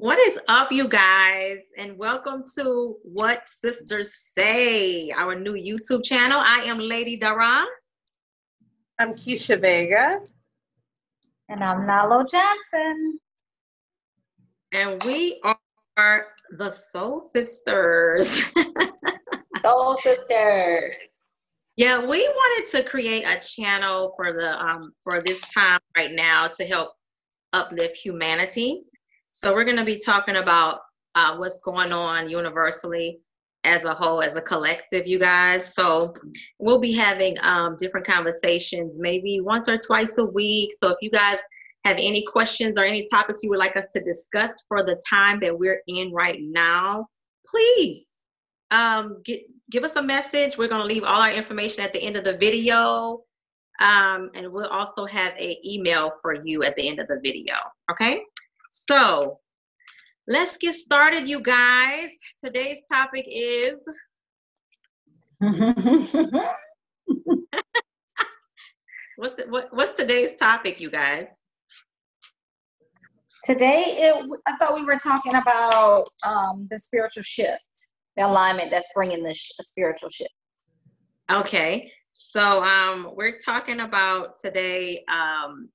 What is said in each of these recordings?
What is up, you guys? And welcome to What Sisters Say, our new YouTube channel. I am Lady Dara. I'm Keisha Vega. And I'm Nalo Johnson. And we are the Soul Sisters. Soul Sisters. Yeah, we wanted to create a channel for the um for this time right now to help uplift humanity so we're going to be talking about uh, what's going on universally as a whole, as a collective, you guys. So we'll be having um, different conversations, maybe once or twice a week. So if you guys have any questions or any topics you would like us to discuss for the time that we're in right now, please um, get, give us a message. We're going to leave all our information at the end of the video. Um, and we'll also have an email for you at the end of the video. Okay. So let's get started, you guys. Today's topic is. what's it, what, what's today's topic, you guys? Today, it, I thought we were talking about um, the spiritual shift, the alignment that's bringing the sh- spiritual shift. Okay, so um, we're talking about today um,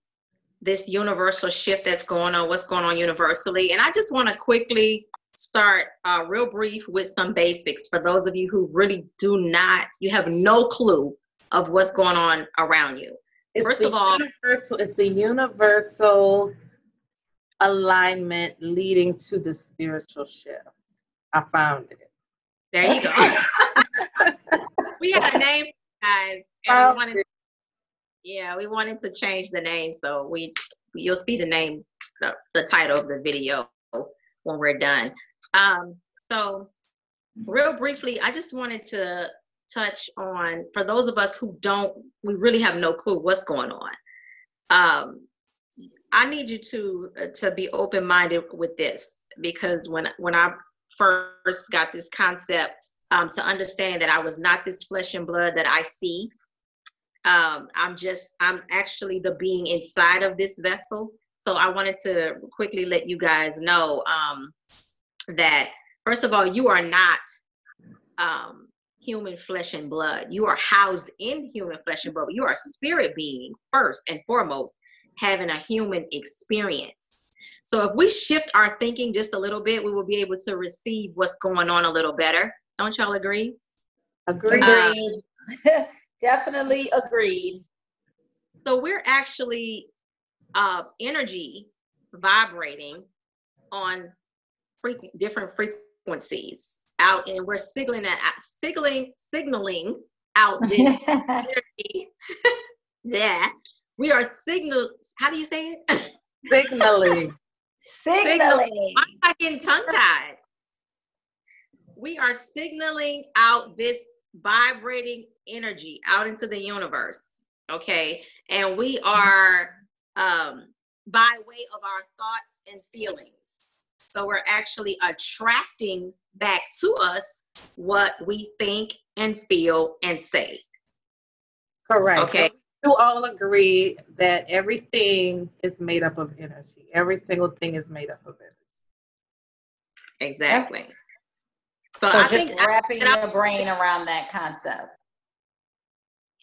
this universal shift that's going on, what's going on universally. And I just want to quickly start uh, real brief with some basics for those of you who really do not, you have no clue of what's going on around you. It's First of all, universal, it's the universal alignment leading to the spiritual shift. I found it. There you go. we have a name, guys. Wanted yeah, we wanted to change the name, so we you'll see the name, the, the title of the video when we're done. Um, so, real briefly, I just wanted to touch on for those of us who don't, we really have no clue what's going on. Um, I need you to to be open minded with this because when when I first got this concept um, to understand that I was not this flesh and blood that I see um, I'm just, I'm actually the being inside of this vessel. So I wanted to quickly let you guys know um, that, first of all, you are not um, human flesh and blood. You are housed in human flesh and blood. You are a spirit being, first and foremost, having a human experience. So if we shift our thinking just a little bit, we will be able to receive what's going on a little better. Don't y'all agree? Agreed. Um, Definitely agreed. So we're actually uh, energy vibrating on different frequencies out, and we're signaling that signaling signaling out this energy. yeah, we are signal. How do you say it? Signaling. signaling. I'm fucking tongue tied. We are signaling out this vibrating energy out into the universe okay? And we are um by way of our thoughts and feelings. So we're actually attracting back to us what we think and feel and say. Correct. Okay. You all agree that everything is made up of energy. Every single thing is made up of energy. Exactly so, so I just think wrapping I, your brain around that concept.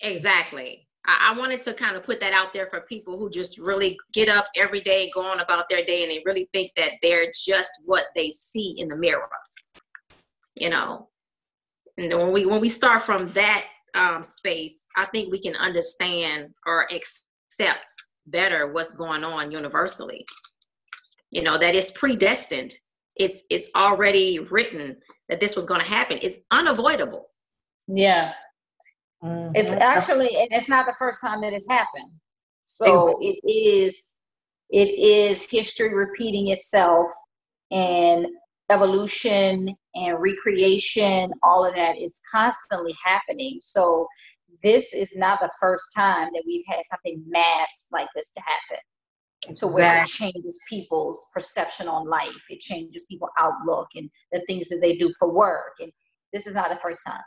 Exactly. I, I, wanted to kind of put that out there for people who just really get up every day, go on about their day, and they really think that they're just what they see in the mirror. You know, and when we when we start from that um, space, I think we can understand or accept better what's going on universally. You know that it's predestined. It's it's already written that this was going to happen. It's unavoidable. Yeah. Mm-hmm. It's actually, and it's not the first time that it's happened. So it is, it is history repeating itself and evolution and recreation, all of that is constantly happening. So this is not the first time that we've had something mass like this to happen to where it changes people's perception on life. It changes people's outlook and the things that they do for work. And this is not the first time.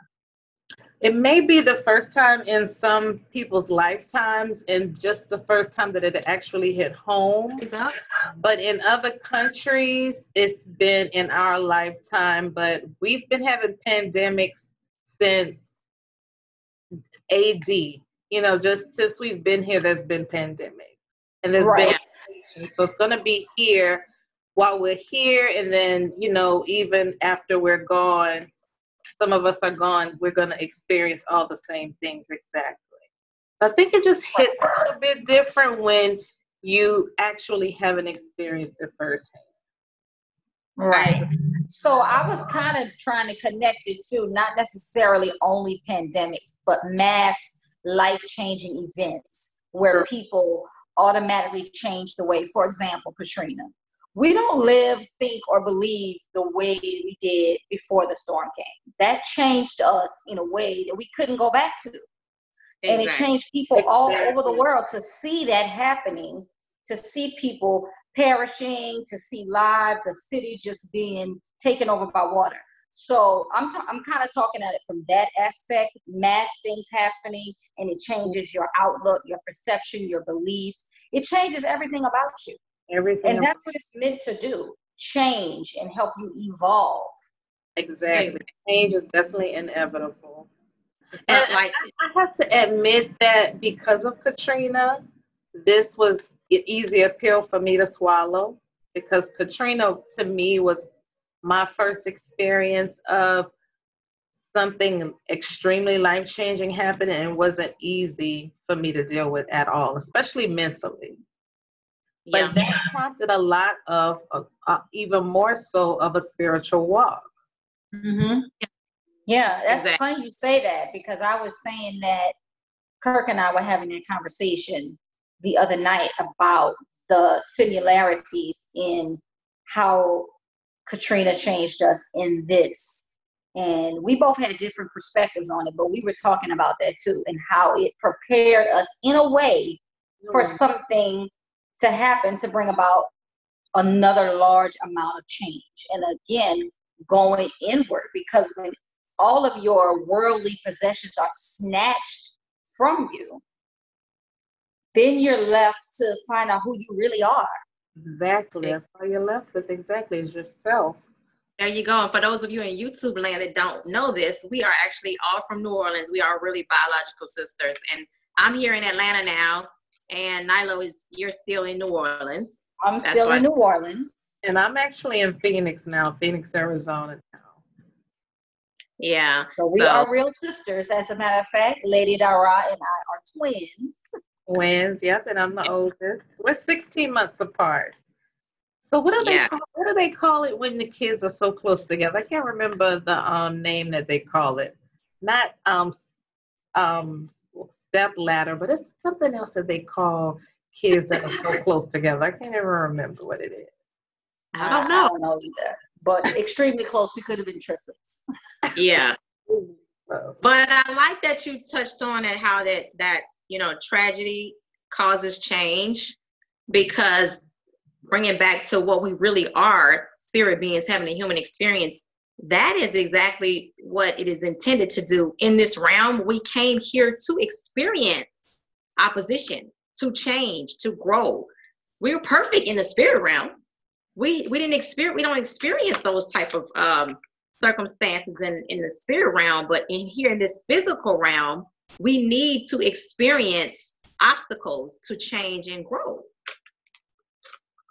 It may be the first time in some people's lifetimes and just the first time that it actually hit home. Exactly. But in other countries, it's been in our lifetime. But we've been having pandemics since AD. You know, just since we've been here, there's been pandemic, and there's right. been so it's going to be here while we're here, and then you know, even after we're gone, some of us are gone. We're going to experience all the same things exactly. I think it just hits a little bit different when you actually haven't experienced it firsthand. Right. So I was kind of trying to connect it to not necessarily only pandemics, but mass life changing events where people automatically change the way, for example, Katrina. We don't live, think, or believe the way we did before the storm came. That changed us in a way that we couldn't go back to. Exactly. And it changed people all over the world to see that happening to see people perishing, to see live, the city just being taken over by water. So I'm t- I'm kind of talking at it from that aspect, mass things happening, and it changes your outlook, your perception, your beliefs. It changes everything about you. Everything, and that's what it's meant to do: change and help you evolve. Exactly, change is definitely inevitable. And like I, I have to admit that because of Katrina, this was an easier pill for me to swallow because Katrina to me was my first experience of something extremely life changing happening and it wasn't easy for me to deal with at all, especially mentally. Yeah. But that prompted a lot of, uh, uh, even more so, of a spiritual walk. Mm-hmm. Yeah, that's exactly. funny you say that because I was saying that Kirk and I were having a conversation the other night about the similarities in how Katrina changed us in this. And we both had different perspectives on it, but we were talking about that too and how it prepared us in a way for mm. something to happen to bring about another large amount of change. And again, going inward because when all of your worldly possessions are snatched from you, then you're left to find out who you really are. Exactly. That's all you're left with. Exactly. Is yourself. There you go. And for those of you in YouTube land that don't know this, we are actually all from New Orleans. We are really biological sisters. And I'm here in Atlanta now. And Nilo is you're still in New Orleans. I'm That's still in New Orleans. And I'm actually in Phoenix now, Phoenix, Arizona now. Yeah. So we so. are real sisters. As a matter of fact, Lady Dara and I are twins. Twins, yep, and I'm the oldest. We're 16 months apart. So what do they yeah. call, what do they call it when the kids are so close together? I can't remember the um, name that they call it. Not um um step ladder, but it's something else that they call kids that are so close together. I can't even remember what it is. I don't know. I don't know either. But extremely close. We could have been triplets. yeah. But I like that you touched on it, how that that you know, tragedy causes change because bringing back to what we really are, spirit beings having a human experience, that is exactly what it is intended to do in this realm. We came here to experience opposition, to change, to grow. We were perfect in the spirit realm. We we didn't experience we don't experience those type of um, circumstances in in the spirit realm, but in here in this physical realm, we need to experience obstacles to change and grow.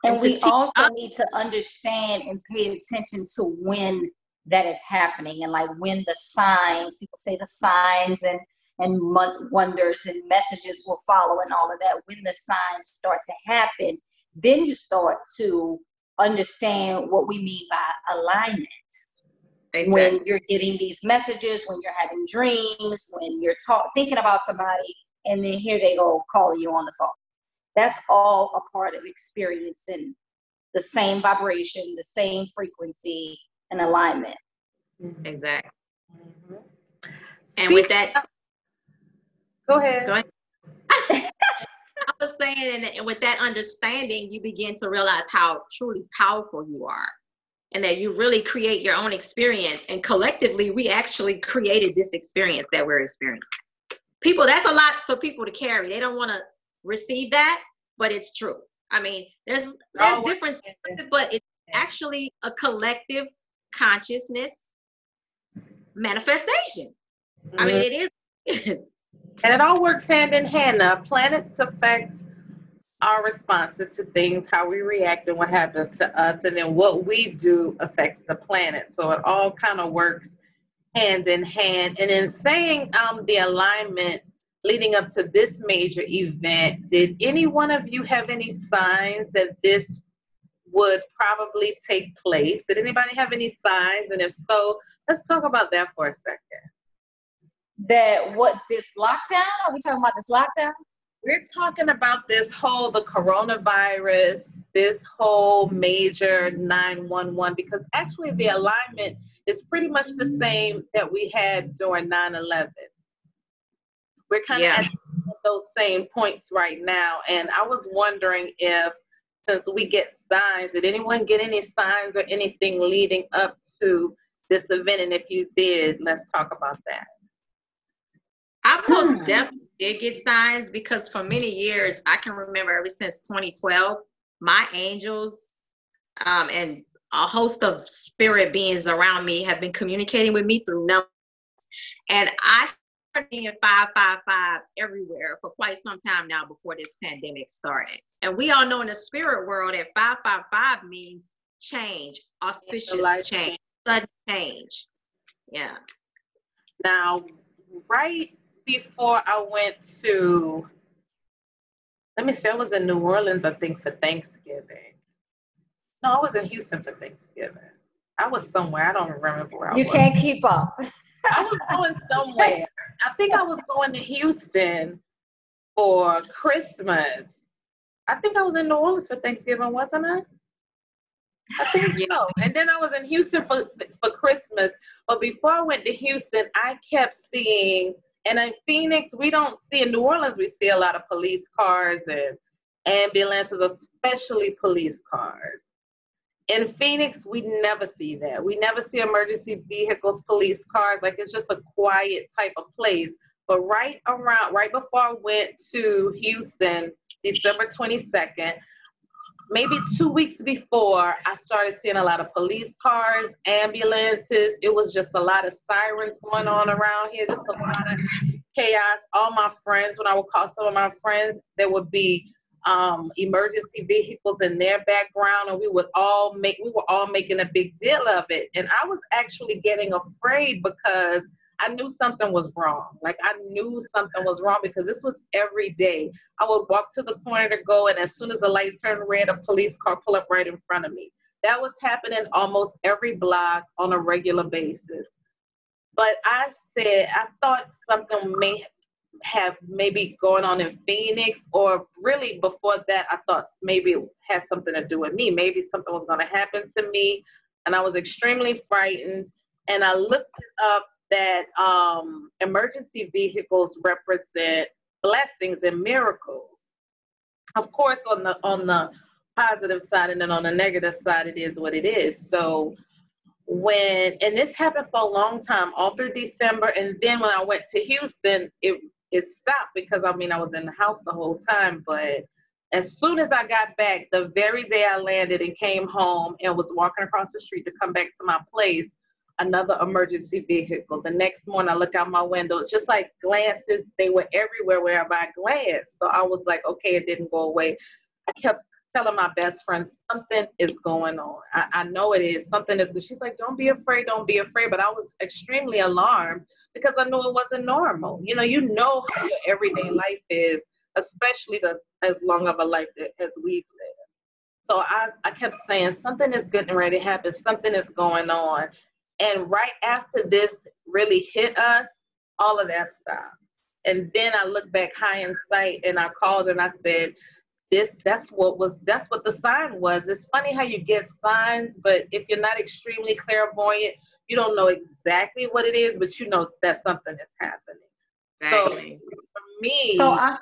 And, and we also need to understand and pay attention to when that is happening and like when the signs people say the signs and and wonders and messages will follow and all of that when the signs start to happen then you start to understand what we mean by alignment Exactly. When you're getting these messages, when you're having dreams, when you're talk, thinking about somebody, and then here they go calling you on the phone. That's all a part of experiencing the same vibration, the same frequency and alignment. Mm-hmm. Exactly. Mm-hmm. And with that, go ahead. Go ahead. I was saying, and with that understanding, you begin to realize how truly powerful you are and that you really create your own experience. And collectively, we actually created this experience that we're experiencing. People, that's a lot for people to carry. They don't want to receive that, but it's true. I mean, there's there's different, but it's actually a collective consciousness manifestation. Mm-hmm. I mean, mm-hmm. it is. and it all works hand in hand. The planets affect our responses to things, how we react, and what happens to us, and then what we do affects the planet. So it all kind of works hand in hand. And in saying um, the alignment leading up to this major event, did any one of you have any signs that this would probably take place? Did anybody have any signs? And if so, let's talk about that for a second. That what this lockdown? Are we talking about this lockdown? We're talking about this whole the coronavirus, this whole major 911 because actually the alignment is pretty much the same that we had during 9/11. We're kind yeah. of at those same points right now, and I was wondering if, since we get signs, did anyone get any signs or anything leading up to this event? And if you did, let's talk about that. I most hmm. definitely did get signs because for many years, I can remember ever since 2012, my angels um, and a host of spirit beings around me have been communicating with me through numbers. And I started being 555 everywhere for quite some time now before this pandemic started. And we all know in the spirit world that 555 means change, auspicious change, sudden change. Yeah. Now, right before I went to, let me say, I was in New Orleans, I think, for Thanksgiving. No, I was in Houston for Thanksgiving. I was somewhere. I don't remember where I you was. You can't keep up. I was going somewhere. I think I was going to Houston for Christmas. I think I was in New Orleans for Thanksgiving, wasn't I? I think yeah. so. And then I was in Houston for for Christmas. But before I went to Houston, I kept seeing and in Phoenix, we don't see in New Orleans, we see a lot of police cars and ambulances, especially police cars. In Phoenix, we never see that. We never see emergency vehicles, police cars. Like it's just a quiet type of place. But right around, right before I went to Houston, December 22nd, maybe two weeks before, I started seeing a lot of police cars, ambulances. It was just a lot of sirens going on around here, just a lot of chaos. All my friends, when I would call some of my friends, there would be um, emergency vehicles in their background, and we would all make we were all making a big deal of it. And I was actually getting afraid because I knew something was wrong. Like I knew something was wrong because this was every day. I would walk to the corner to go, and as soon as the light turned red, a police car pull up right in front of me. That was happening almost every block on a regular basis. But I said I thought something may have maybe going on in Phoenix, or really before that, I thought maybe it had something to do with me. Maybe something was going to happen to me, and I was extremely frightened. And I looked it up that um, emergency vehicles represent blessings and miracles. Of course, on the on the positive side, and then on the negative side, it is what it is. So when and this happened for a long time, all through December, and then when I went to Houston, it it stopped because I mean I was in the house the whole time, but as soon as I got back, the very day I landed and came home and was walking across the street to come back to my place, another emergency vehicle. The next morning, I look out my window, just like glances, they were everywhere wherever I glanced. So I was like, okay, it didn't go away. I kept telling my best friend, something is going on. I, I know it is. Something is good. She's like, don't be afraid, don't be afraid. But I was extremely alarmed because I knew it wasn't normal. You know, you know how your everyday life is, especially the as long of a life as we've lived. So I, I kept saying, something is getting ready to happen, something is going on. And right after this really hit us, all of that stopped. And then I look back high in sight and I called and I said, this that's what was that's what the sign was. It's funny how you get signs, but if you're not extremely clairvoyant, you don't know exactly what it is, but you know that something is happening. Exactly. So for me, so I,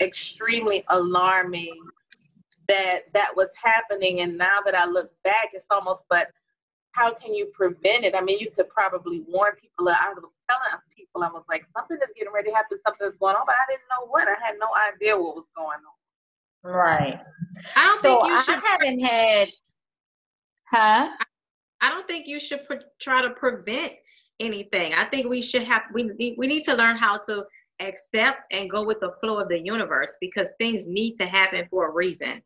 extremely alarming that that was happening and now that I look back it's almost but how can you prevent it? I mean, you could probably warn people. I was telling people, I was like, something is getting ready to happen, something's going on, but I didn't know what. I had no idea what was going on. Right. I don't so think you should. I haven't had, huh? I don't think you should pre- try to prevent anything. I think we should have we need we need to learn how to accept and go with the flow of the universe because things need to happen for a reason.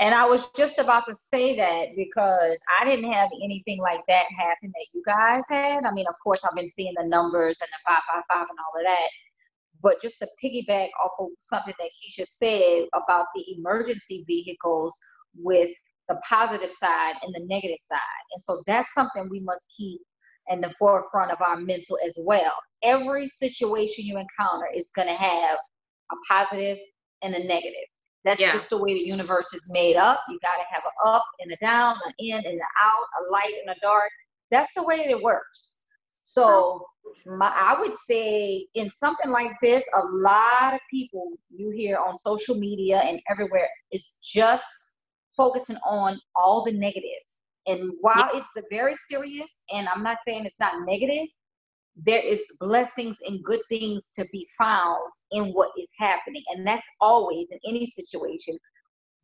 And I was just about to say that because I didn't have anything like that happen that you guys had. I mean, of course, I've been seeing the numbers and the 555 and all of that. But just to piggyback off of something that Keisha said about the emergency vehicles with the positive side and the negative side. And so that's something we must keep in the forefront of our mental as well. Every situation you encounter is going to have a positive and a negative. That's yeah. just the way the universe is made up. You got to have an up and a down, an in and an out, a light and a dark. That's the way it works. So my, I would say in something like this, a lot of people you hear on social media and everywhere is just focusing on all the negatives. And while it's a very serious, and I'm not saying it's not negative, there is blessings and good things to be found in what is happening. And that's always in any situation.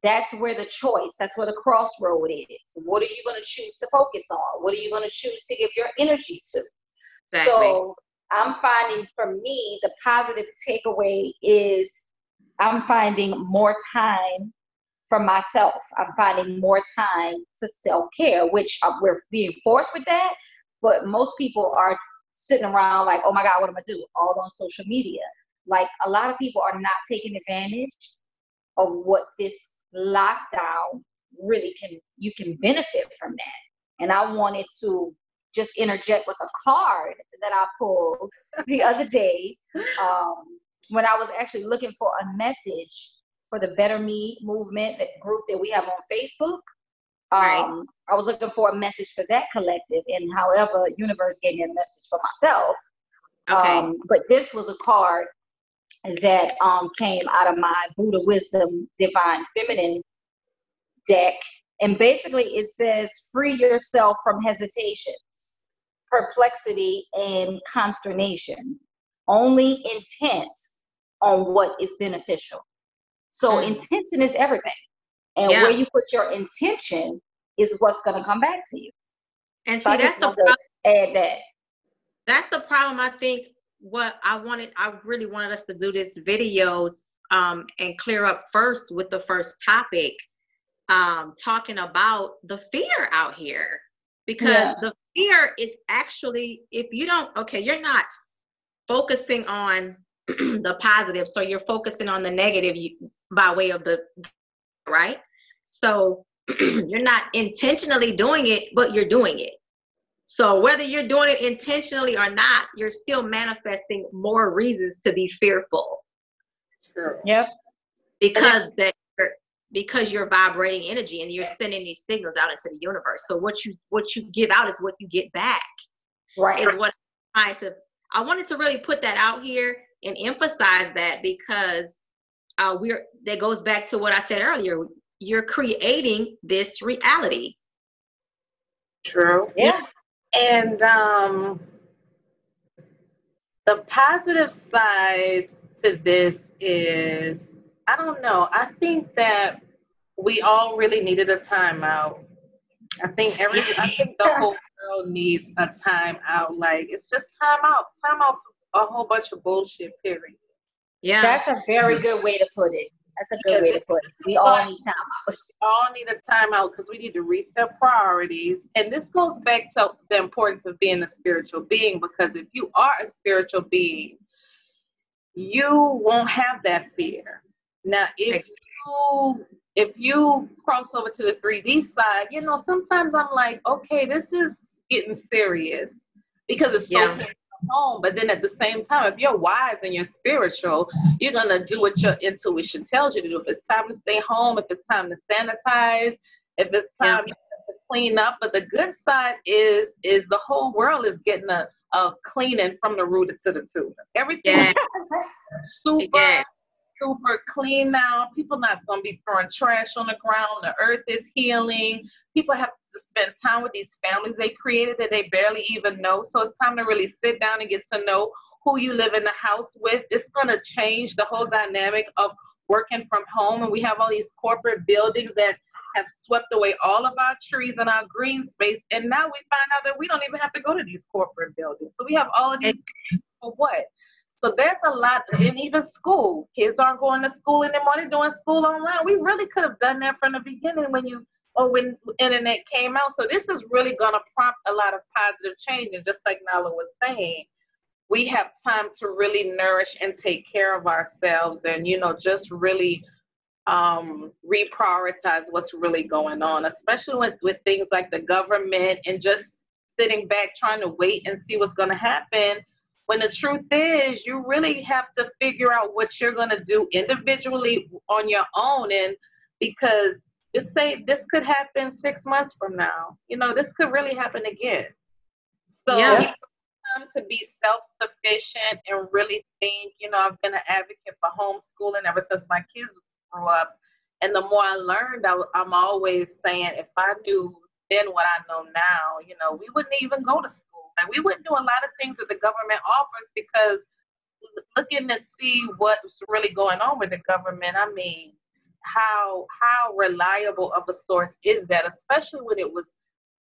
That's where the choice, that's where the crossroad is. What are you going to choose to focus on? What are you going to choose to give your energy to? Exactly. So I'm finding for me, the positive takeaway is I'm finding more time for myself. I'm finding more time to self care, which uh, we're being forced with that. But most people are sitting around like, oh my God, what am I do? All on social media. Like a lot of people are not taking advantage of what this lockdown really can, you can benefit from that. And I wanted to just interject with a card that I pulled the other day um, when I was actually looking for a message for the Better Me movement, that group that we have on Facebook. Um, right. I was looking for a message for that collective, and however, universe gave me a message for myself. Okay. Um, but this was a card that um, came out of my Buddha Wisdom Divine Feminine deck, and basically it says, "Free yourself from hesitations, perplexity, and consternation. Only intent on what is beneficial." So mm. intention is everything. And yeah. where you put your intention is what's going to come back to you. And so see, that's the problem. Add that. That's the problem. I think what I wanted, I really wanted us to do this video um, and clear up first with the first topic, um, talking about the fear out here. Because yeah. the fear is actually, if you don't, okay, you're not focusing on the positive, so you're focusing on the negative by way of the right. So you're not intentionally doing it, but you're doing it. So whether you're doing it intentionally or not, you're still manifesting more reasons to be fearful. Sure. Yep. Because that because you're vibrating energy and you're sending these signals out into the universe. So what you what you give out is what you get back. Right. Is what I'm trying to I wanted to really put that out here and emphasize that because uh, we're that goes back to what I said earlier. You're creating this reality. True. Yeah. And um, the positive side to this is I don't know. I think that we all really needed a timeout. I think every I think the whole world needs a timeout. Like it's just time out. Time out a whole bunch of bullshit, period. Yeah. That's a very good way to put it. That's a good way to put it. We all need time out. We all need a timeout because we need to reset priorities. And this goes back to the importance of being a spiritual being because if you are a spiritual being, you won't have that fear. Now, if you if you cross over to the 3D side, you know, sometimes I'm like, okay, this is getting serious because it's so yeah home. But then at the same time, if you're wise and you're spiritual, you're gonna do what your intuition tells you to do. If it's time to stay home, if it's time to sanitize, if it's time yeah. to clean up. But the good side is is the whole world is getting a, a cleaning from the root to the tooth. Everything yeah. super. Yeah. super clean now. People not gonna be throwing trash on the ground. The earth is healing. People have to spend time with these families they created that they barely even know. So it's time to really sit down and get to know who you live in the house with. It's gonna change the whole dynamic of working from home. And we have all these corporate buildings that have swept away all of our trees and our green space. And now we find out that we don't even have to go to these corporate buildings. So we have all of these for what? So there's a lot, and even school. Kids aren't going to school anymore. They're doing school online. We really could have done that from the beginning when you or when internet came out. So this is really going to prompt a lot of positive change. And just like Nala was saying, we have time to really nourish and take care of ourselves, and you know, just really um, reprioritize what's really going on, especially with, with things like the government and just sitting back trying to wait and see what's going to happen. When the truth is, you really have to figure out what you're going to do individually on your own. And because just say this could happen six months from now, you know, this could really happen again. So, yeah. to be self-sufficient and really think you know i've been an advocate for homeschooling ever since my kids grew up. And the more I learned, I, I'm always saying, if I knew then what I know now, you know, we wouldn't even go to school. And we wouldn't do a lot of things that the government offers because looking to see what's really going on with the government, I mean, how how reliable of a source is that, especially when it was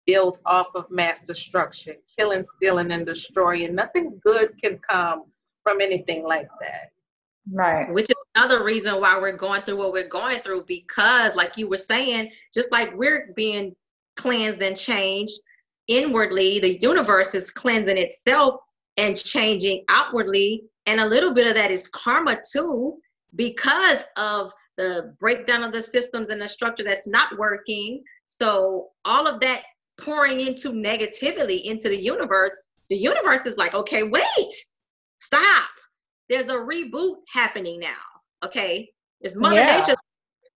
built off of mass destruction, killing, stealing, and destroying. Nothing good can come from anything like that. Right. Which is another reason why we're going through what we're going through because, like you were saying, just like we're being cleansed and changed inwardly, the universe is cleansing itself and changing outwardly. And a little bit of that is karma too, because of the breakdown of the systems and the structure that's not working. So, all of that pouring into negativity into the universe, the universe is like, okay, wait, stop there's a reboot happening now. Okay, it's Mother yeah. Nature.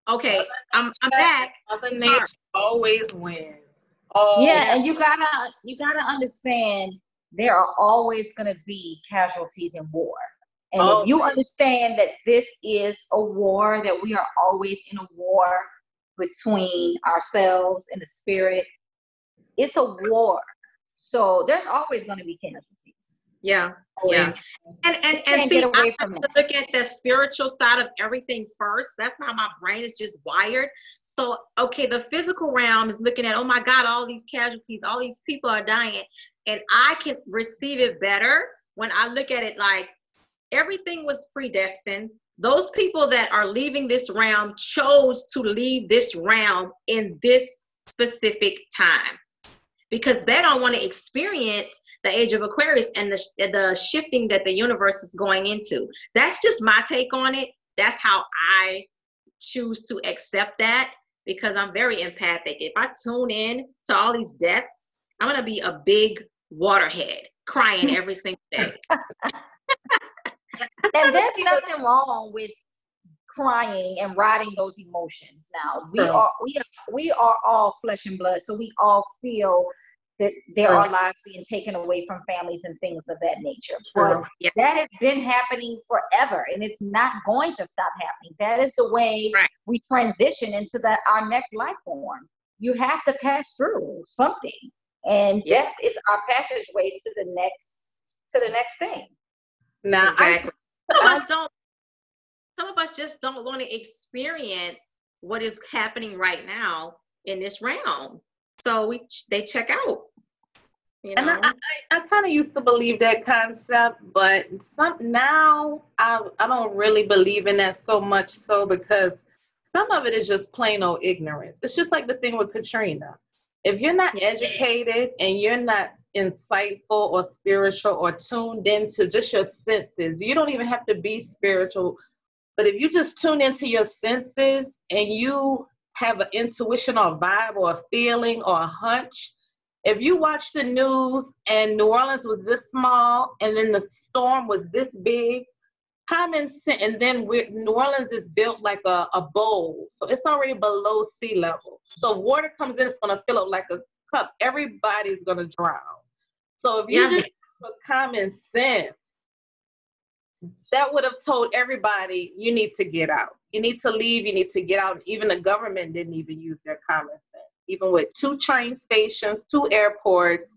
Okay, I'm I'm back. Mother Nature always wins. Oh yeah, and you gotta you gotta understand there are always gonna be casualties in war. And oh, if you understand that this is a war, that we are always in a war between ourselves and the spirit, it's a war. So there's always going to be casualties. Yeah. Yeah. And and and see, I have to look at the spiritual side of everything first. That's how my brain is just wired. So, okay, the physical realm is looking at, oh my God, all these casualties, all these people are dying. And I can receive it better when I look at it like everything was predestined. Those people that are leaving this realm chose to leave this realm in this specific time because they don't want to experience the age of Aquarius and the, the shifting that the universe is going into. That's just my take on it. That's how I choose to accept that because I'm very empathic. If I tune in to all these deaths, I'm going to be a big waterhead crying every single day. and there's nothing wrong with crying and riding those emotions now we are we are we are all flesh and blood so we all feel that there are lives being taken away from families and things of that nature. But yeah. that has been happening forever and it's not going to stop happening. That is the way right. we transition into that our next life form. You have to pass through something. And yeah. death is our passageway to the next to the next thing. Now exactly. I, some of us don't some of us just don't want to experience what is happening right now in this realm so we they check out you know? And I, I, I kind of used to believe that concept, but some now I I don't really believe in that so much so because some of it is just plain old ignorance. It's just like the thing with Katrina. If you're not educated and you're not insightful or spiritual or tuned into just your senses, you don't even have to be spiritual. But if you just tune into your senses and you have an intuition or vibe or a feeling or a hunch. If you watch the news and New Orleans was this small and then the storm was this big, common sense, and then New Orleans is built like a, a bowl. So it's already below sea level. So water comes in, it's going to fill up like a cup. Everybody's going to drown. So if you yeah. just have common sense, that would have told everybody you need to get out. You need to leave. You need to get out. Even the government didn't even use their common sense. Even with two train stations, two airports,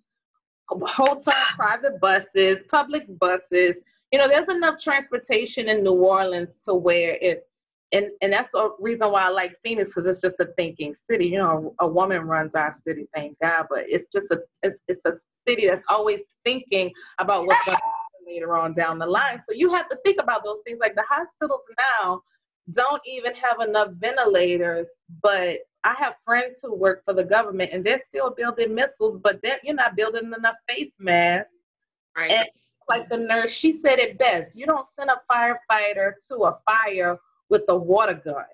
hotel private buses, public buses. You know, there's enough transportation in New Orleans to where it, and and that's the reason why I like Phoenix because it's just a thinking city. You know, a, a woman runs our city, thank God, but it's just a it's, it's a city that's always thinking about what's going to happen later on down the line. So you have to think about those things. Like the hospitals now don't even have enough ventilators, but I have friends who work for the government and they're still building missiles, but you're not building enough face masks. Right. And like the nurse, she said it best. You don't send a firefighter to a fire with the water gun.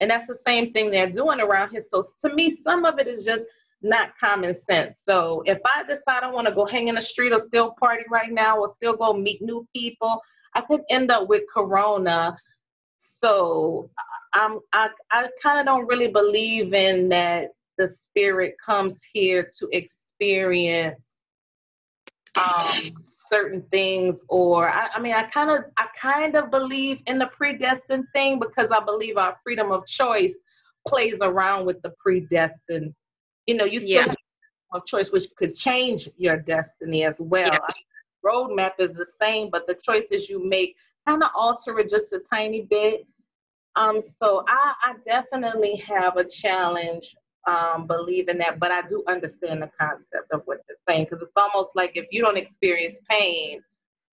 And that's the same thing they're doing around here. So to me, some of it is just not common sense. So if I decide I want to go hang in the street or still party right now or still go meet new people, I could end up with corona. So I'm I, I kind of don't really believe in that the spirit comes here to experience um, certain things or I, I mean I kind of I kind of believe in the predestined thing because I believe our freedom of choice plays around with the predestined. You know, you still yeah. have of choice which could change your destiny as well. Yeah. roadmap is the same, but the choices you make kind of alter it just a tiny bit. Um, so I, I definitely have a challenge um, in that, but I do understand the concept of what you're saying because it's almost like if you don't experience pain,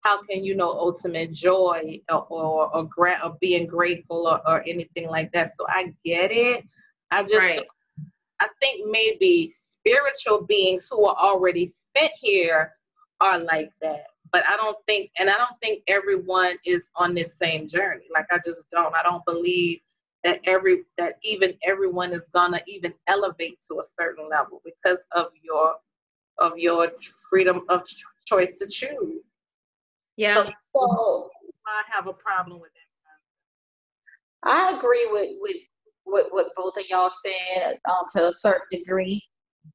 how can you know ultimate joy or or, or, gra- or being grateful or, or anything like that? So I get it. I just right. I think maybe spiritual beings who are already sent here are like that but I don't think, and I don't think everyone is on this same journey. Like I just don't. I don't believe that every that even everyone is gonna even elevate to a certain level because of your of your freedom of choice to choose. Yeah. So, I have a problem with that. I agree with with what what both of y'all said um, to a certain degree.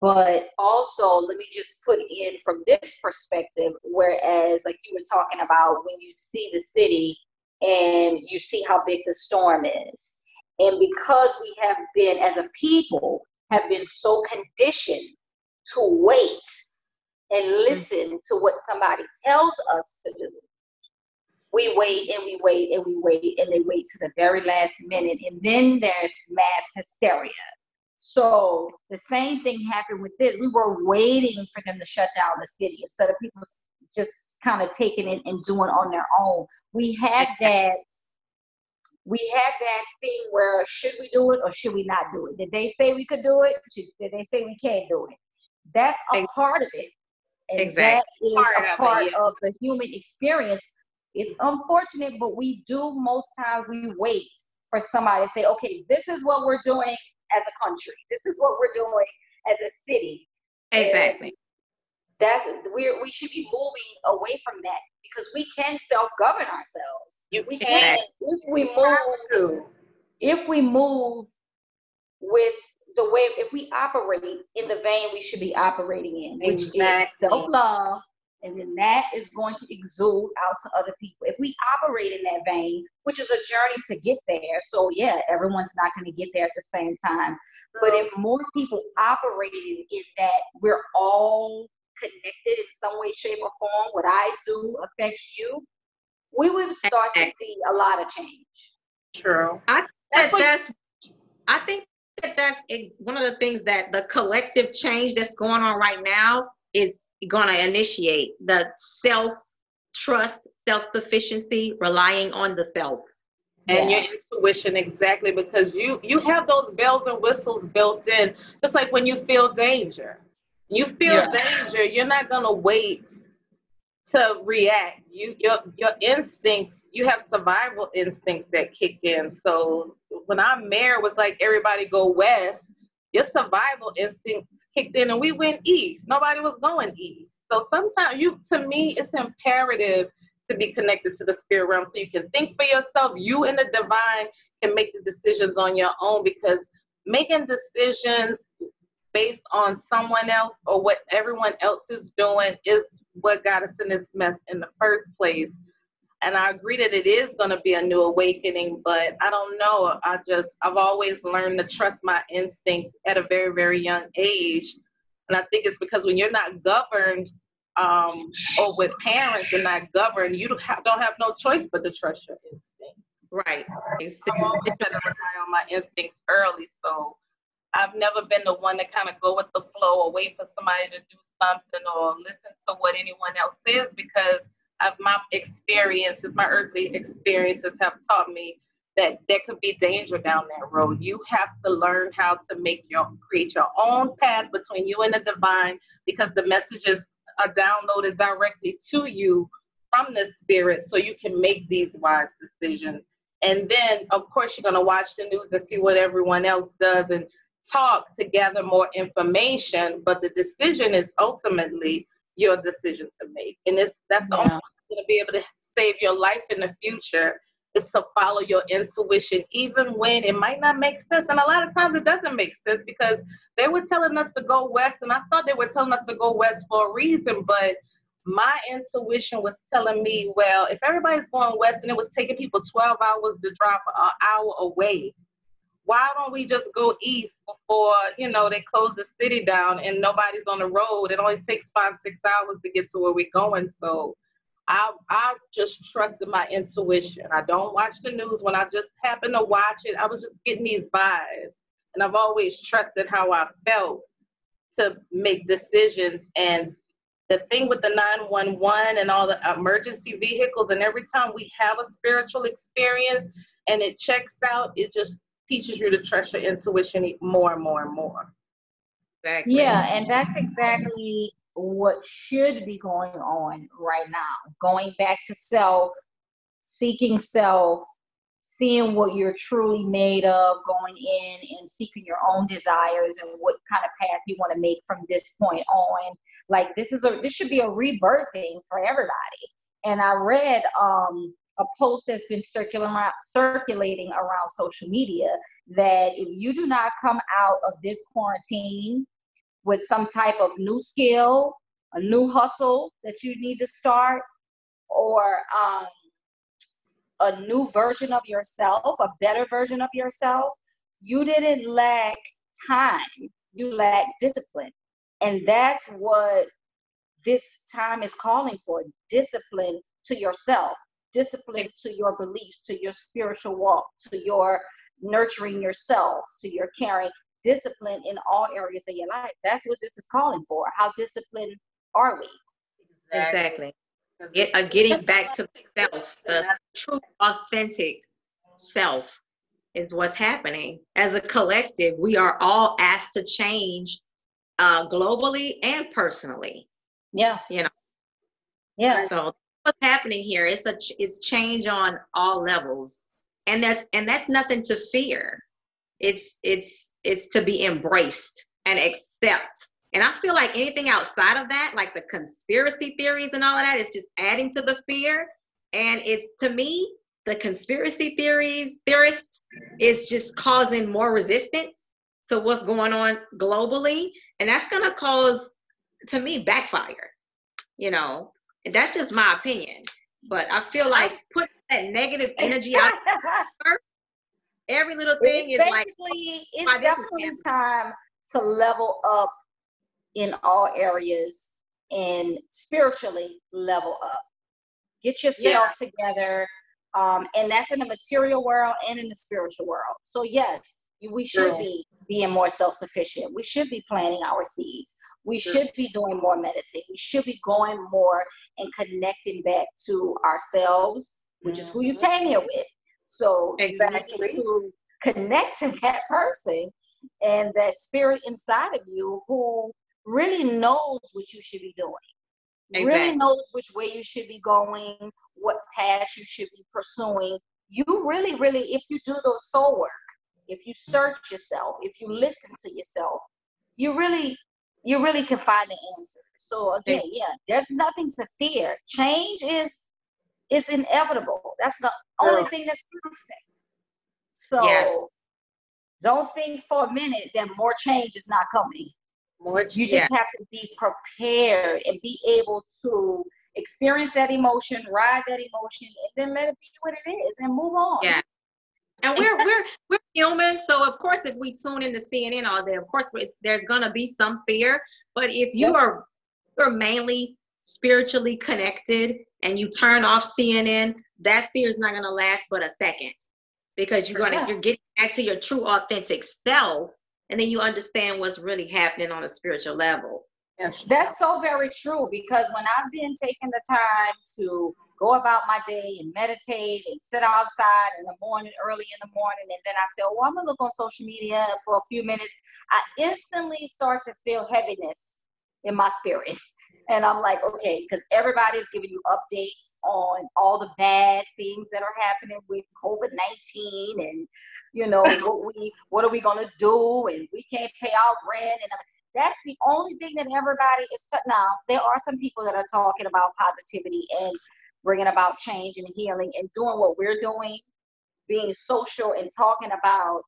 But also, let me just put in from this perspective, whereas, like you were talking about, when you see the city and you see how big the storm is. And because we have been, as a people, have been so conditioned to wait and mm-hmm. listen to what somebody tells us to do. We wait and we wait and we wait and they wait to the very last minute. And then there's mass hysteria. So the same thing happened with this. We were waiting for them to shut down the city instead of people just kind of taking it and doing on their own. We had that. We had that thing where should we do it or should we not do it? Did they say we could do it? Did they say we can't do it? That's a part of it. And exactly. that is part a part of, it, yeah. of the human experience. It's unfortunate, but we do most times we wait for somebody to say, okay, this is what we're doing as a country. This is what we're doing as a city. Exactly. And that's we we should be moving away from that because we can self govern ourselves. You, we can if we move if we move with the way if we operate in the vein we should be operating in, which exactly. is self love, and then that is going to exude out to other people. If we operate in that vein, which is a journey to get there, so yeah, everyone's not going to get there at the same time. But if more people operated in that, we're all connected in some way, shape, or form. What I do affects you. We would start to see a lot of change. True. I think that's. I think that that's one of the things that the collective change that's going on right now is going to initiate the self trust, self sufficiency, relying on the self. And yeah. your intuition, exactly, because you you have those bells and whistles built in, just like when you feel danger. You feel yeah. danger, you're not gonna wait to react. You your your instincts, you have survival instincts that kick in. So when our mayor was like, everybody go west, your survival instincts kicked in and we went east. Nobody was going east. So sometimes you to me it's imperative to be connected to the spirit realm so you can think for yourself. You and the divine can make the decisions on your own because making decisions based on someone else or what everyone else is doing is what got us in this mess in the first place. and I agree that it is going to be a new awakening, but I don't know. I just, I've always learned to trust my instincts at a very, very young age. And I think it's because when you're not governed um, or with parents and not governed, you don't have, don't have no choice but to trust your instincts. Right. I've always had to rely on my instincts early. So I've never been the one to kind of go with the flow or wait for somebody to do something or listen to what anyone else says because of my experiences, my earthly experiences have taught me that there could be danger down that road. You have to learn how to make your create your own path between you and the divine because the messages are downloaded directly to you from the spirit so you can make these wise decisions. And then of course you're gonna watch the news and see what everyone else does and talk to gather more information, but the decision is ultimately your decision to make. And it's that's the only way you're gonna be able to save your life in the future is to follow your intuition, even when it might not make sense. And a lot of times it doesn't make sense because they were telling us to go west, and I thought they were telling us to go west for a reason, but my intuition was telling me, well, if everybody's going west and it was taking people 12 hours to drive an hour away, why don't we just go east before you know they close the city down and nobody's on the road? It only takes five six hours to get to where we're going. So i i just trusted my intuition. I don't watch the news. When i just happen to watch it i was just getting these vibes. And i've always trusted how i felt to make decisions. And the thing with the 911 and all the emergency vehicles and every time we have a spiritual experience and it checks out it just teaches you to trust your intuition more and more and more. Exactly. Yeah, and that's exactly what should be going on right now. Going back to self, seeking self, seeing what you're truly made of, going in and seeking your own desires and what kind of path you want to make from this point on. Like this is a this should be a rebirthing for everybody. And I read um a post that's been circulating around social media that if you do not come out of this quarantine with some type of new skill, a new hustle that you need to start, or um, a new version of yourself, a better version of yourself, you didn't lack time, you lack discipline. And that's what this time is calling for discipline to yourself discipline to your beliefs, to your spiritual walk, to your nurturing yourself, to your caring, discipline in all areas of your life. That's what this is calling for. How disciplined are we? Exactly. Get, uh, getting back to self, the true, authentic self is what's happening. As a collective, we are all asked to change uh, globally and personally. Yeah. You know. Yeah. So what's happening here. It's a it's change on all levels, and that's and that's nothing to fear. It's it's it's to be embraced and accept. And I feel like anything outside of that, like the conspiracy theories and all of that, is just adding to the fear. And it's to me, the conspiracy theories theorist is just causing more resistance to what's going on globally, and that's gonna cause to me backfire. You know, that's just my opinion. But I feel like put that negative energy out first, every little thing it's is like it's definitely time to level up in all areas and spiritually level up. Get yourself yeah. together. Um, and that's in the material world and in the spiritual world. So yes, we should True. be being more self-sufficient. We should be planting our seeds. We True. should be doing more meditating. We should be going more and connecting back to ourselves, which mm-hmm. is who you mm-hmm. came here with. So exactly to connect to that person and that spirit inside of you who really knows what you should be doing. Exactly. Really knows which way you should be going, what path you should be pursuing. You really, really, if you do the soul work, if you search yourself, if you listen to yourself, you really you really can find the answer. So again, yeah, there's nothing to fear. Change is is inevitable. That's the only thing that's constant. So yes. don't think for a minute that more change is not coming. More, you just yeah. have to be prepared and be able to experience that emotion, ride that emotion, and then let it be what it is and move on. Yeah. And we're we're we're human, so of course, if we tune into CNN all day, of course, there's gonna be some fear. But if you yep. are you're mainly spiritually connected and you turn off CNN, that fear is not gonna last but a second because you're gonna yeah. you're getting back to your true authentic self, and then you understand what's really happening on a spiritual level. That's so very true because when I've been taking the time to go about my day and meditate and sit outside in the morning, early in the morning, and then I say, oh, I'm gonna look on social media for a few minutes, I instantly start to feel heaviness in my spirit. And I'm like, okay, because everybody's giving you updates on all the bad things that are happening with COVID 19 and you know what we what are we gonna do and we can't pay our rent and that's the only thing that everybody is t- now there are some people that are talking about positivity and bringing about change and healing and doing what we're doing being social and talking about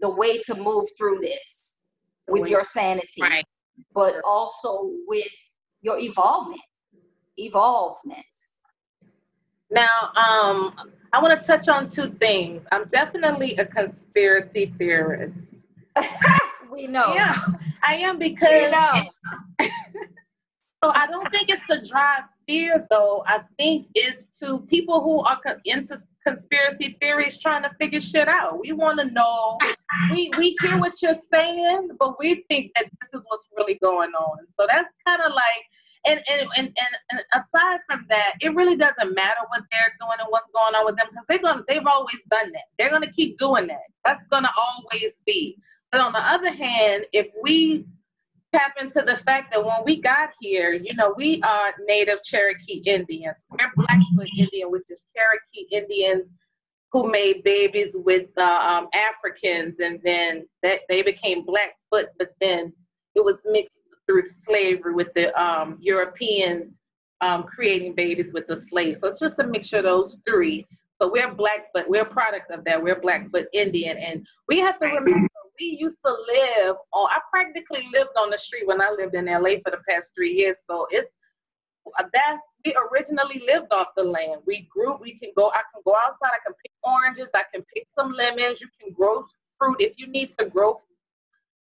the way to move through this with your sanity right. but also with your evolvement evolvement. Now um i want to touch on two things. I'm definitely a conspiracy theorist we know yeah I am because you know. so I don't think it's to drive fear though. I think it's to people who are into conspiracy theories trying to figure shit out. We want to know. we we hear what you're saying, but we think that this is what's really going on. So that's kind of like. And, and, and, and, aside from that, it really doesn't matter what they're doing and what's going on with them because they're gonna they've always done that. They're gonna keep doing that. That's gonna always be. But on the other hand, if we tap into the fact that when we got here, you know, we are native Cherokee Indians. We're Blackfoot Indian, which is Cherokee Indians who made babies with uh, um, Africans, and then that they became Blackfoot, but then it was mixed through slavery with the um, Europeans um, creating babies with the slaves. So it's just a mixture of those three. So we're Blackfoot. We're a product of that. We're Blackfoot Indian, and we have to remember we used to live on. I practically lived on the street when I lived in LA for the past three years. So it's that's we originally lived off the land. We grew. We can go. I can go outside. I can pick oranges. I can pick some lemons. You can grow fruit if you need to grow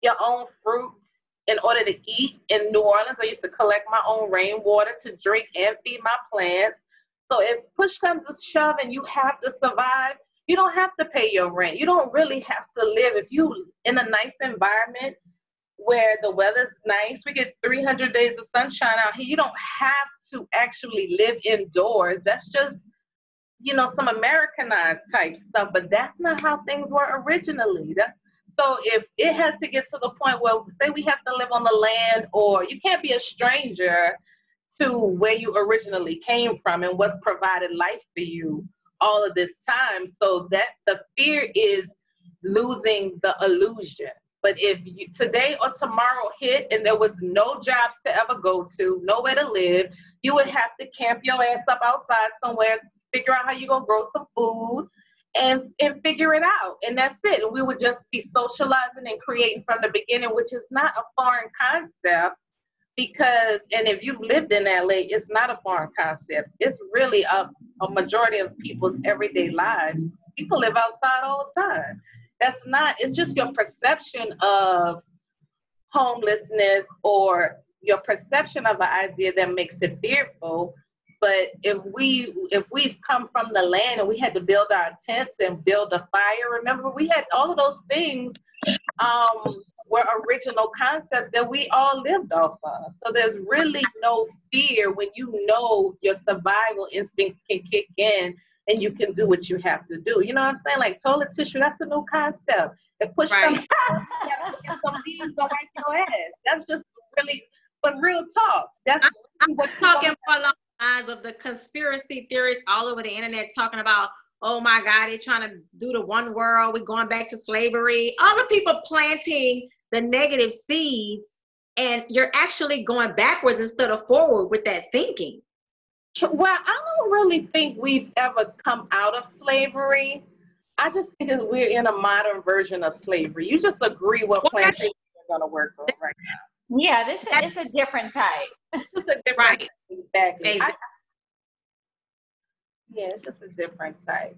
your own fruits in order to eat. In New Orleans, I used to collect my own rainwater to drink and feed my plants. So if push comes to shove and you have to survive, you don't have to pay your rent. You don't really have to live if you in a nice environment where the weather's nice. We get 300 days of sunshine out here. You don't have to actually live indoors. That's just you know some Americanized type stuff, but that's not how things were originally. That's so if it has to get to the point where say we have to live on the land or you can't be a stranger to where you originally came from and what's provided life for you all of this time. So that the fear is losing the illusion. But if you, today or tomorrow hit and there was no jobs to ever go to, nowhere to live, you would have to camp your ass up outside somewhere, figure out how you're gonna grow some food and and figure it out. And that's it. And we would just be socializing and creating from the beginning, which is not a foreign concept because and if you've lived in LA, it's not a foreign concept. It's really a, a majority of people's everyday lives. People live outside all the time. That's not, it's just your perception of homelessness or your perception of an idea that makes it fearful. But if we if we've come from the land and we had to build our tents and build a fire, remember we had all of those things um, were original concepts that we all lived off of. So there's really no fear when you know your survival instincts can kick in and you can do what you have to do. You know what I'm saying? Like toilet tissue, that's a new concept. If push right. some leaves to your ass. That's just really, but real talk. That's I'm, I'm talking along the lines of the conspiracy theorists all over the internet talking about oh my God, they're trying to do the one world, we're going back to slavery. All the people planting the negative seeds, and you're actually going backwards instead of forward with that thinking. Well, I don't really think we've ever come out of slavery. I just think that we're in a modern version of slavery. You just agree what plantation is going to work on right now. Yeah, this is a different type. It's a different. Exactly. exactly. I, yeah, it's just a different type.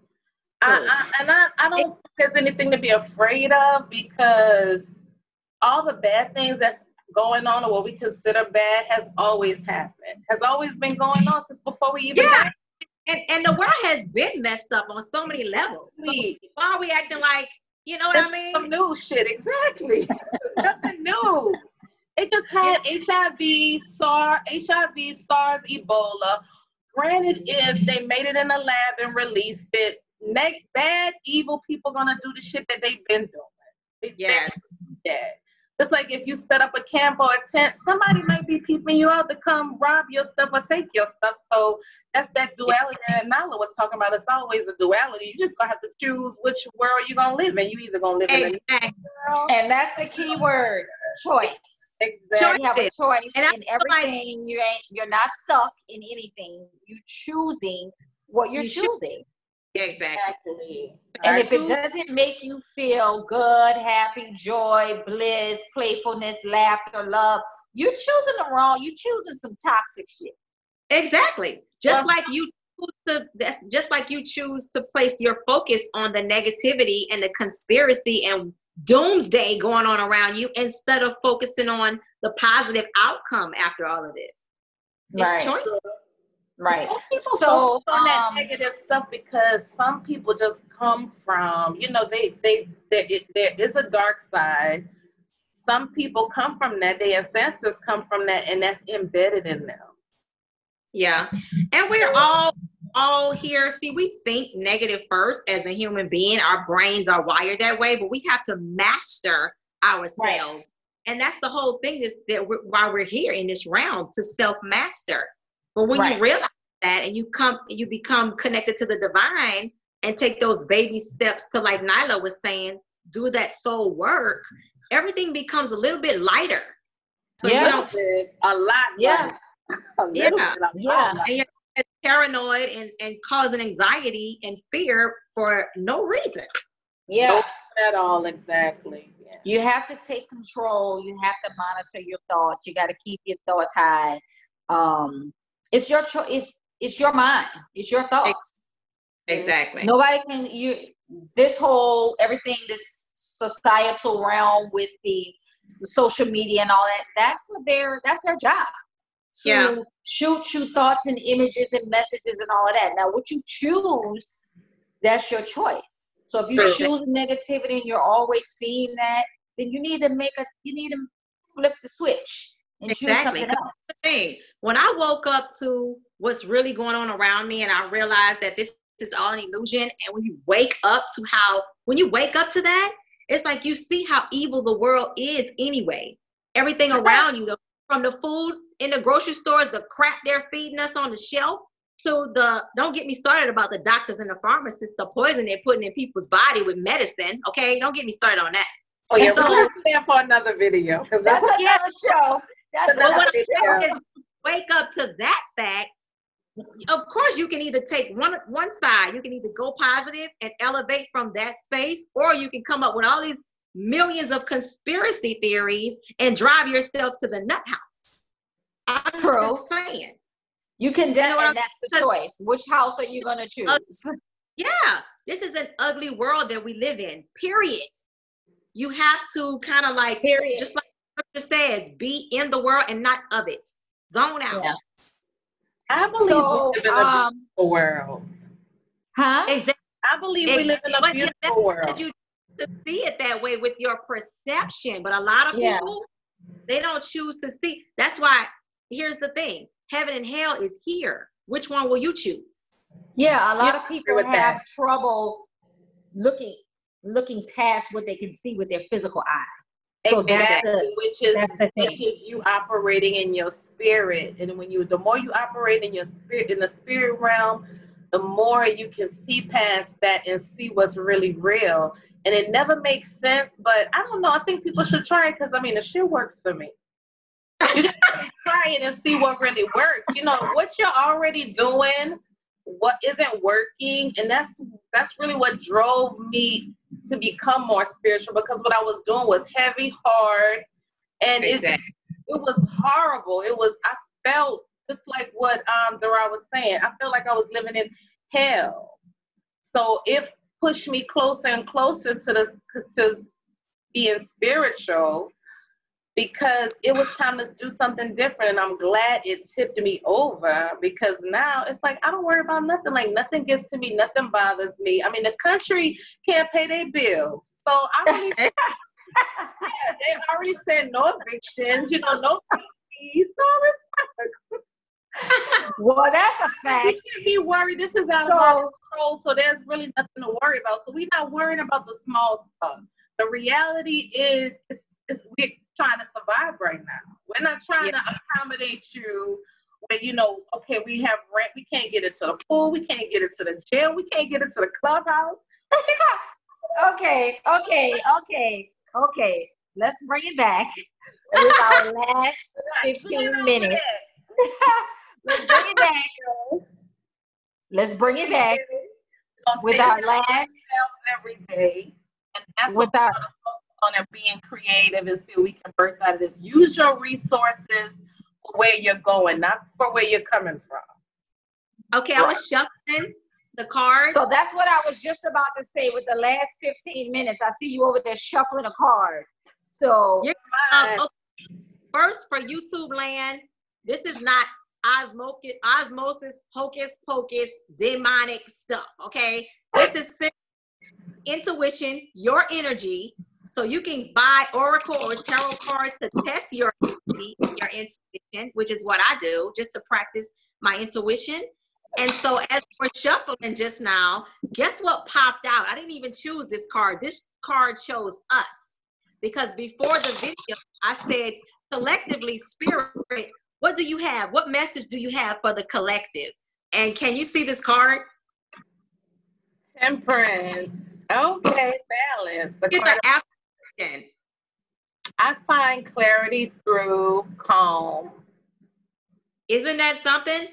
I, I, and I, I don't think there's anything to be afraid of because all the bad things that's going on or what we consider bad has always happened, has always been going on since before we even yeah. And, and the world has been messed up on so many levels. So why are we acting like, you know what I mean? Some new shit, exactly. Nothing new. It just had HIV, SARS, HIV, SARS, Ebola. Granted, if they made it in a lab and released it, make bad, evil people gonna do the shit that they've been doing. They, yes. Yeah. It's like if you set up a camp or a tent, somebody might be peeping you out to come rob your stuff or take your stuff. So that's that duality that Nala was talking about. It's always a duality. You just gonna have to choose which world you're gonna live in. You either gonna live exactly. in world. And that's the key word, choice. Exactly. You have a choice and in everything. Like, you ain't you're not stuck in anything. You choosing what you're you choosing. Exactly. And if it doesn't make you feel good, happy, joy, bliss, playfulness, laughter, love, you're choosing the wrong. You're choosing some toxic shit. Exactly. Just like you to just like you choose to place your focus on the negativity and the conspiracy and doomsday going on around you instead of focusing on the positive outcome after all of this. It's right. choice. Right. People so on that um, negative stuff because some people just come from, you know, they they there, there is a dark side. Some people come from that. Their ancestors come from that, and that's embedded in them. Yeah, and we're all all here. See, we think negative first as a human being. Our brains are wired that way, but we have to master ourselves. Right. And that's the whole thing is that we're, why we're here in this realm to self master. But when right. you realize that and you come, you become connected to the divine and take those baby steps to, like Nyla was saying, do that soul work, everything becomes a little bit lighter. So yeah. a lot. Yeah. yeah. yeah. And you're paranoid and, and causing anxiety and fear for no reason. Yeah. Not at all, exactly. Yeah. You have to take control. You have to monitor your thoughts. You got to keep your thoughts high. Um, it's your choice. It's, it's your mind. It's your thoughts. Exactly. Nobody can you this whole everything this societal realm with the, the social media and all that. That's what their that's their job. To yeah. shoot you thoughts and images and messages and all of that. Now, what you choose, that's your choice. So if you Perfect. choose negativity and you're always seeing that, then you need to make a you need to flip the switch and exactly. choose something else. the thing. When I woke up to what's really going on around me and I realized that this is all an illusion, and when you wake up to how when you wake up to that, it's like you see how evil the world is anyway. Everything around you, from the food in the grocery stores, the crap they're feeding us on the shelf, so the don't get me started about the doctors and the pharmacists, the poison they're putting in people's body with medicine. Okay, don't get me started on that. Oh yeah, so, we'll there for another video because that's, another show. That's what I'm saying is wake up to that fact. Of course, you can either take one one side. You can either go positive and elevate from that space, or you can come up with all these millions of conspiracy theories and drive yourself to the nut house. I'm True. just saying. You can you know and that's the choice. Which house are you going to choose? Uh, yeah, this is an ugly world that we live in. Period. You have to kind of like, period. just like scripture says, be in the world and not of it. Zone out. Yeah. I believe so, we live in a um, beautiful world. Huh? Exactly. I believe we live in a beautiful world. You to see it that way with your perception, but a lot of yeah. people they don't choose to see. That's why here's the thing: heaven and hell is here. Which one will you choose? Yeah, a lot you of people have that. trouble looking looking past what they can see with their physical eye. So exactly, the, which is which is you operating in your spirit, and when you the more you operate in your spirit in the spirit realm, the more you can see past that and see what's really real. And it never makes sense, but I don't know. I think people should try it because I mean the shit works for me. You just try it and see what really works. You know what you're already doing, what isn't working, and that's that's really what drove me to become more spiritual because what I was doing was heavy, hard, and exactly. it, it was horrible. It was I felt just like what um Darah was saying. I felt like I was living in hell. So it pushed me closer and closer to the to being spiritual because it was time to do something different and I'm glad it tipped me over because now it's like I don't worry about nothing. Like nothing gets to me nothing bothers me. I mean the country can't pay their bills. So I really yeah, they already said no evictions you know no fees so well, that's a fact. We can't be worried. This is out so, of our control, so there's really nothing to worry about. So we're not worrying about the small stuff. The reality is, is, is we're trying to survive right now. We're not trying yeah. to accommodate you when you know, okay, we have rent, we can't get into the pool, we can't get into the gym, we can't get into the clubhouse. okay, okay, okay, okay. Let's bring it back with our last 15 minutes. Let's bring it back. Let's bring it back with our last every day. And that's with our on and being creative and see what we can birth out of this. Use your resources for where you're going, not for where you're coming from. Okay, right. I was shuffling the cards. So that's what I was just about to say with the last 15 minutes. I see you over there shuffling a card. So um, okay. first for YouTube land, this is not osmosis, osmosis, hocus pocus, demonic stuff. Okay, this is intuition, your energy. So you can buy oracle or tarot cards to test your your intuition, which is what I do, just to practice my intuition. And so as we're shuffling just now, guess what popped out? I didn't even choose this card. This card chose us. Because before the video, I said collectively spirit what do you have? What message do you have for the collective? And can you see this card? Temperance. Okay, balance. The card I find clarity through calm. Isn't that something?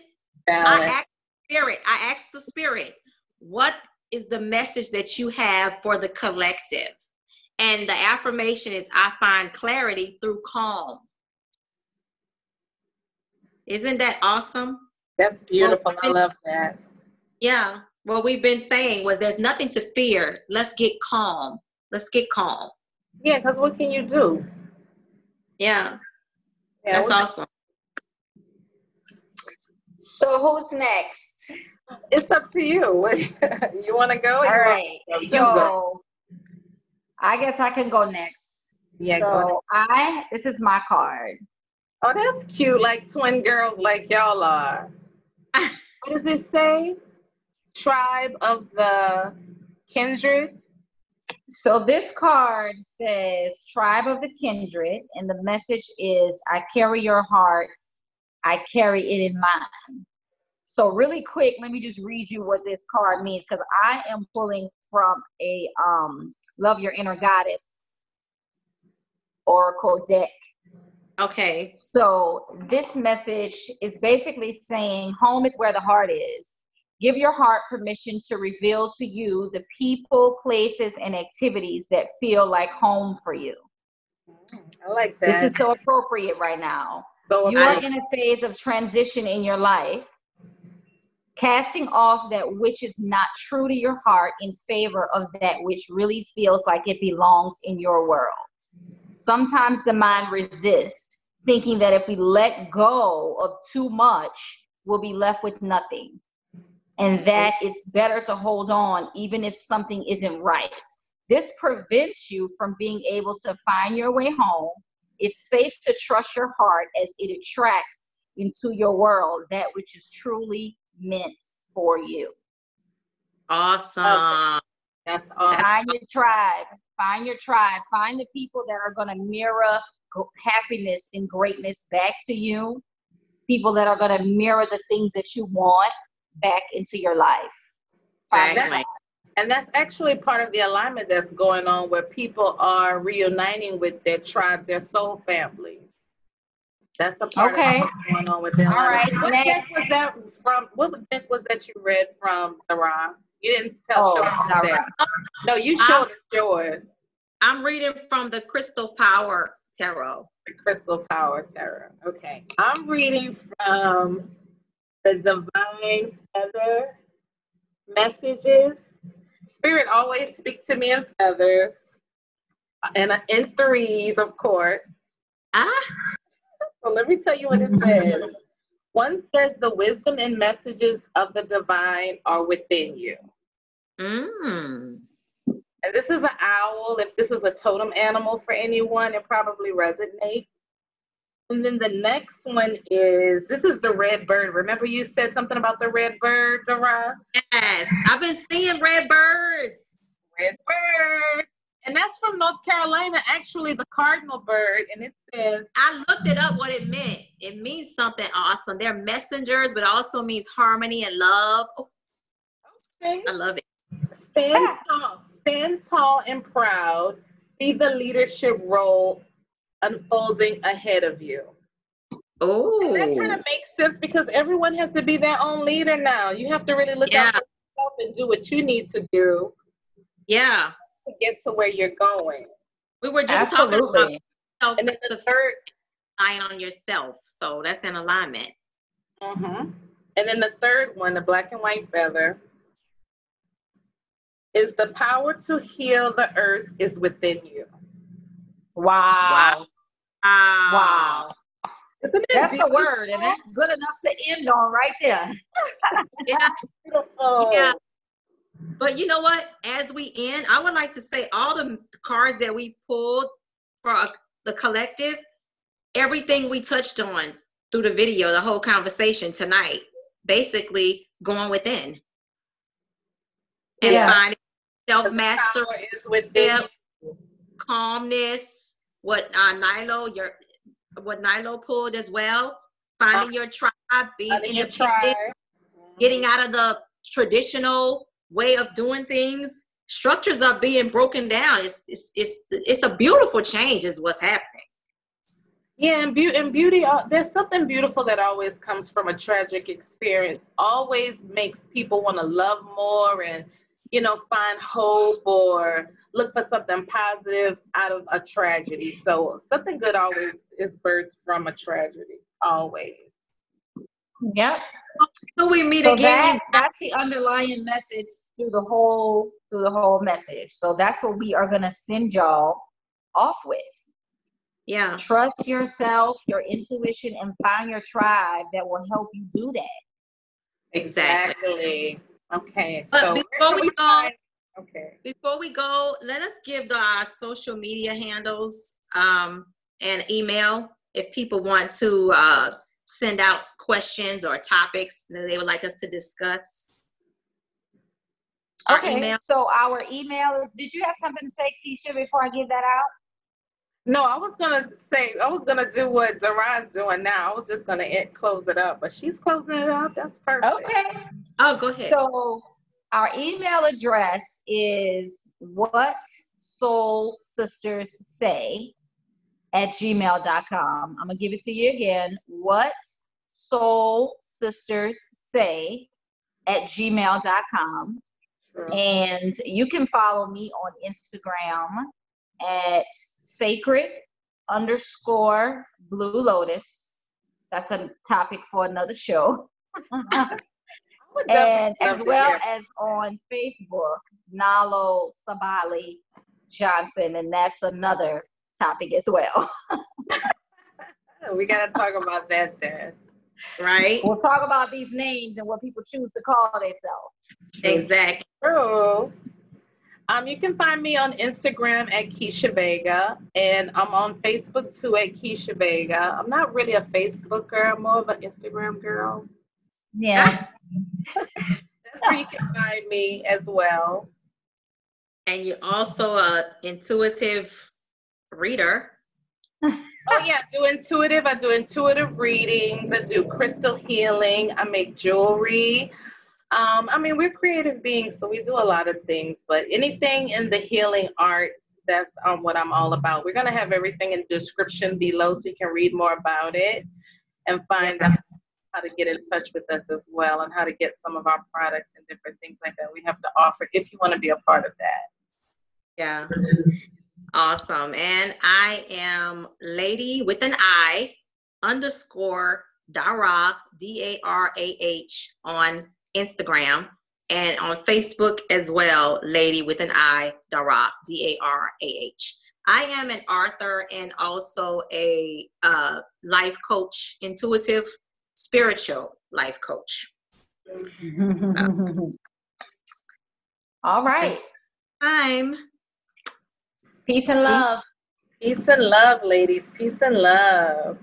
Balance. I ask spirit. I ask the spirit, what is the message that you have for the collective? And the affirmation is I find clarity through calm. Isn't that awesome? That's beautiful. Well, I love that. Yeah. What we've been saying was there's nothing to fear. Let's get calm. Let's get calm. Yeah, because what can you do? Yeah. yeah That's awesome. So who's next? It's up to you. you want to go? All right. So go. I guess I can go next. Yeah. So I this is my card. Oh, that's cute. Like twin girls, like y'all are. what does it say? Tribe of the kindred. So this card says Tribe of the Kindred, and the message is I carry your hearts, I carry it in mine. So, really quick, let me just read you what this card means because I am pulling from a um, Love Your Inner Goddess Oracle deck. Okay. So this message is basically saying home is where the heart is. Give your heart permission to reveal to you the people, places, and activities that feel like home for you. I like that. This is so appropriate right now. So you are in a phase of transition in your life, casting off that which is not true to your heart in favor of that which really feels like it belongs in your world. Sometimes the mind resists, thinking that if we let go of too much, we'll be left with nothing. And that it's better to hold on even if something isn't right. This prevents you from being able to find your way home. It's safe to trust your heart as it attracts into your world that which is truly meant for you. Awesome. Okay. That's awesome. Find your tribe. Find your tribe. Find the people that are going to mirror happiness and greatness back to you. People that are going to mirror the things that you want back into your life. Find exactly. And that's actually part of the alignment that's going on where people are reuniting with their tribes, their soul families. That's a part okay. of what's going on with them. All right. What next. was that from? What book was that you read from, Sarah? You didn't tell oh, that. No, you showed I'm, us yours. I'm reading from the Crystal Power Tarot. The Crystal Power Tarot. Okay. I'm reading from the Divine Feather Messages. Spirit always speaks to me in feathers and in threes, of course. Ah. So let me tell you what it says. One says the wisdom and messages of the divine are within you. Mm. And this is an owl. If this is a totem animal for anyone, it probably resonates. And then the next one is this is the red bird. Remember you said something about the red bird, Darah? Yes, I've been seeing red birds. Red bird. And that's from North Carolina, actually the cardinal bird. And it says I looked it up what it meant. It means something awesome. They're messengers, but also means harmony and love. Oh, okay. I love it. Stand tall, stand tall and proud. See the leadership role unfolding ahead of you. Oh, that kind of makes sense because everyone has to be their own leader now. You have to really look yeah. out for yourself and do what you need to do. Yeah, to get to where you're going. We were just Absolutely. talking about and then the third eye on yourself, so that's in alignment. Mm-hmm. And then the third one, the black and white feather, is the power to heal the earth is within you. Wow. Wow. Wow. That's a word, and that's good enough to end on right there. yeah. Beautiful. Yeah. But you know what? As we end, I would like to say all the cards that we pulled for the collective, everything we touched on through the video, the whole conversation tonight, basically going within and yeah. finding self mastery, calmness. What uh, Nilo, your what Nilo pulled as well, finding uh, your tribe, being independent, tribe. getting out of the traditional way of doing things. Structures are being broken down. It's it's it's it's a beautiful change, is what's happening. Yeah, and, be- and beauty, uh, there's something beautiful that always comes from a tragic experience. Always makes people want to love more and, you know, find hope or look for something positive out of a tragedy. So something good always is birthed from a tragedy, always. Yep. So we meet so again. That, that's the underlying message through the whole through the whole message. So that's what we are gonna send y'all off with. Yeah. Trust yourself, your intuition, and find your tribe that will help you do that. Exactly. Okay. But so before we, we go, find, okay. Before we go, let us give the social media handles um, and email if people want to uh, send out questions or topics that they would like us to discuss? Our okay, email? so our email, did you have something to say, Keisha, before I give that out? No, I was gonna say I was gonna do what Darah's doing now. I was just gonna end, close it up, but she's closing it up. That's perfect. Okay. Oh, go ahead. So our email address is what soul sisters say at gmail.com. I'm gonna give it to you again. What soul sisters say at gmail.com. Sure. And you can follow me on Instagram at sacred underscore blue lotus. That's a topic for another show. and as well as on Facebook, Nalo Sabali Johnson, and that's another topic as well. we got to talk about that then right? We'll talk about these names and what people choose to call themselves. Exactly. True. Um, you can find me on Instagram at Keisha Vega, and I'm on Facebook too at Keisha Vega. I'm not really a Facebook girl, more of an Instagram girl. Yeah. That's where you can find me as well. And you're also a intuitive reader oh yeah, I do intuitive. I do intuitive readings. I do crystal healing. I make jewelry. Um, I mean, we're creative beings, so we do a lot of things. But anything in the healing arts, that's um, what I'm all about. We're gonna have everything in description below, so you can read more about it and find out how to get in touch with us as well, and how to get some of our products and different things like that we have to offer if you want to be a part of that. Yeah. Awesome. And I am Lady with an I underscore Darah, D A R A H, on Instagram and on Facebook as well, Lady with an I, Darah, D A R A H. I am an author and also a uh, life coach, intuitive, spiritual life coach. All right. Time. Peace and love. Peace and love, ladies. Peace and love.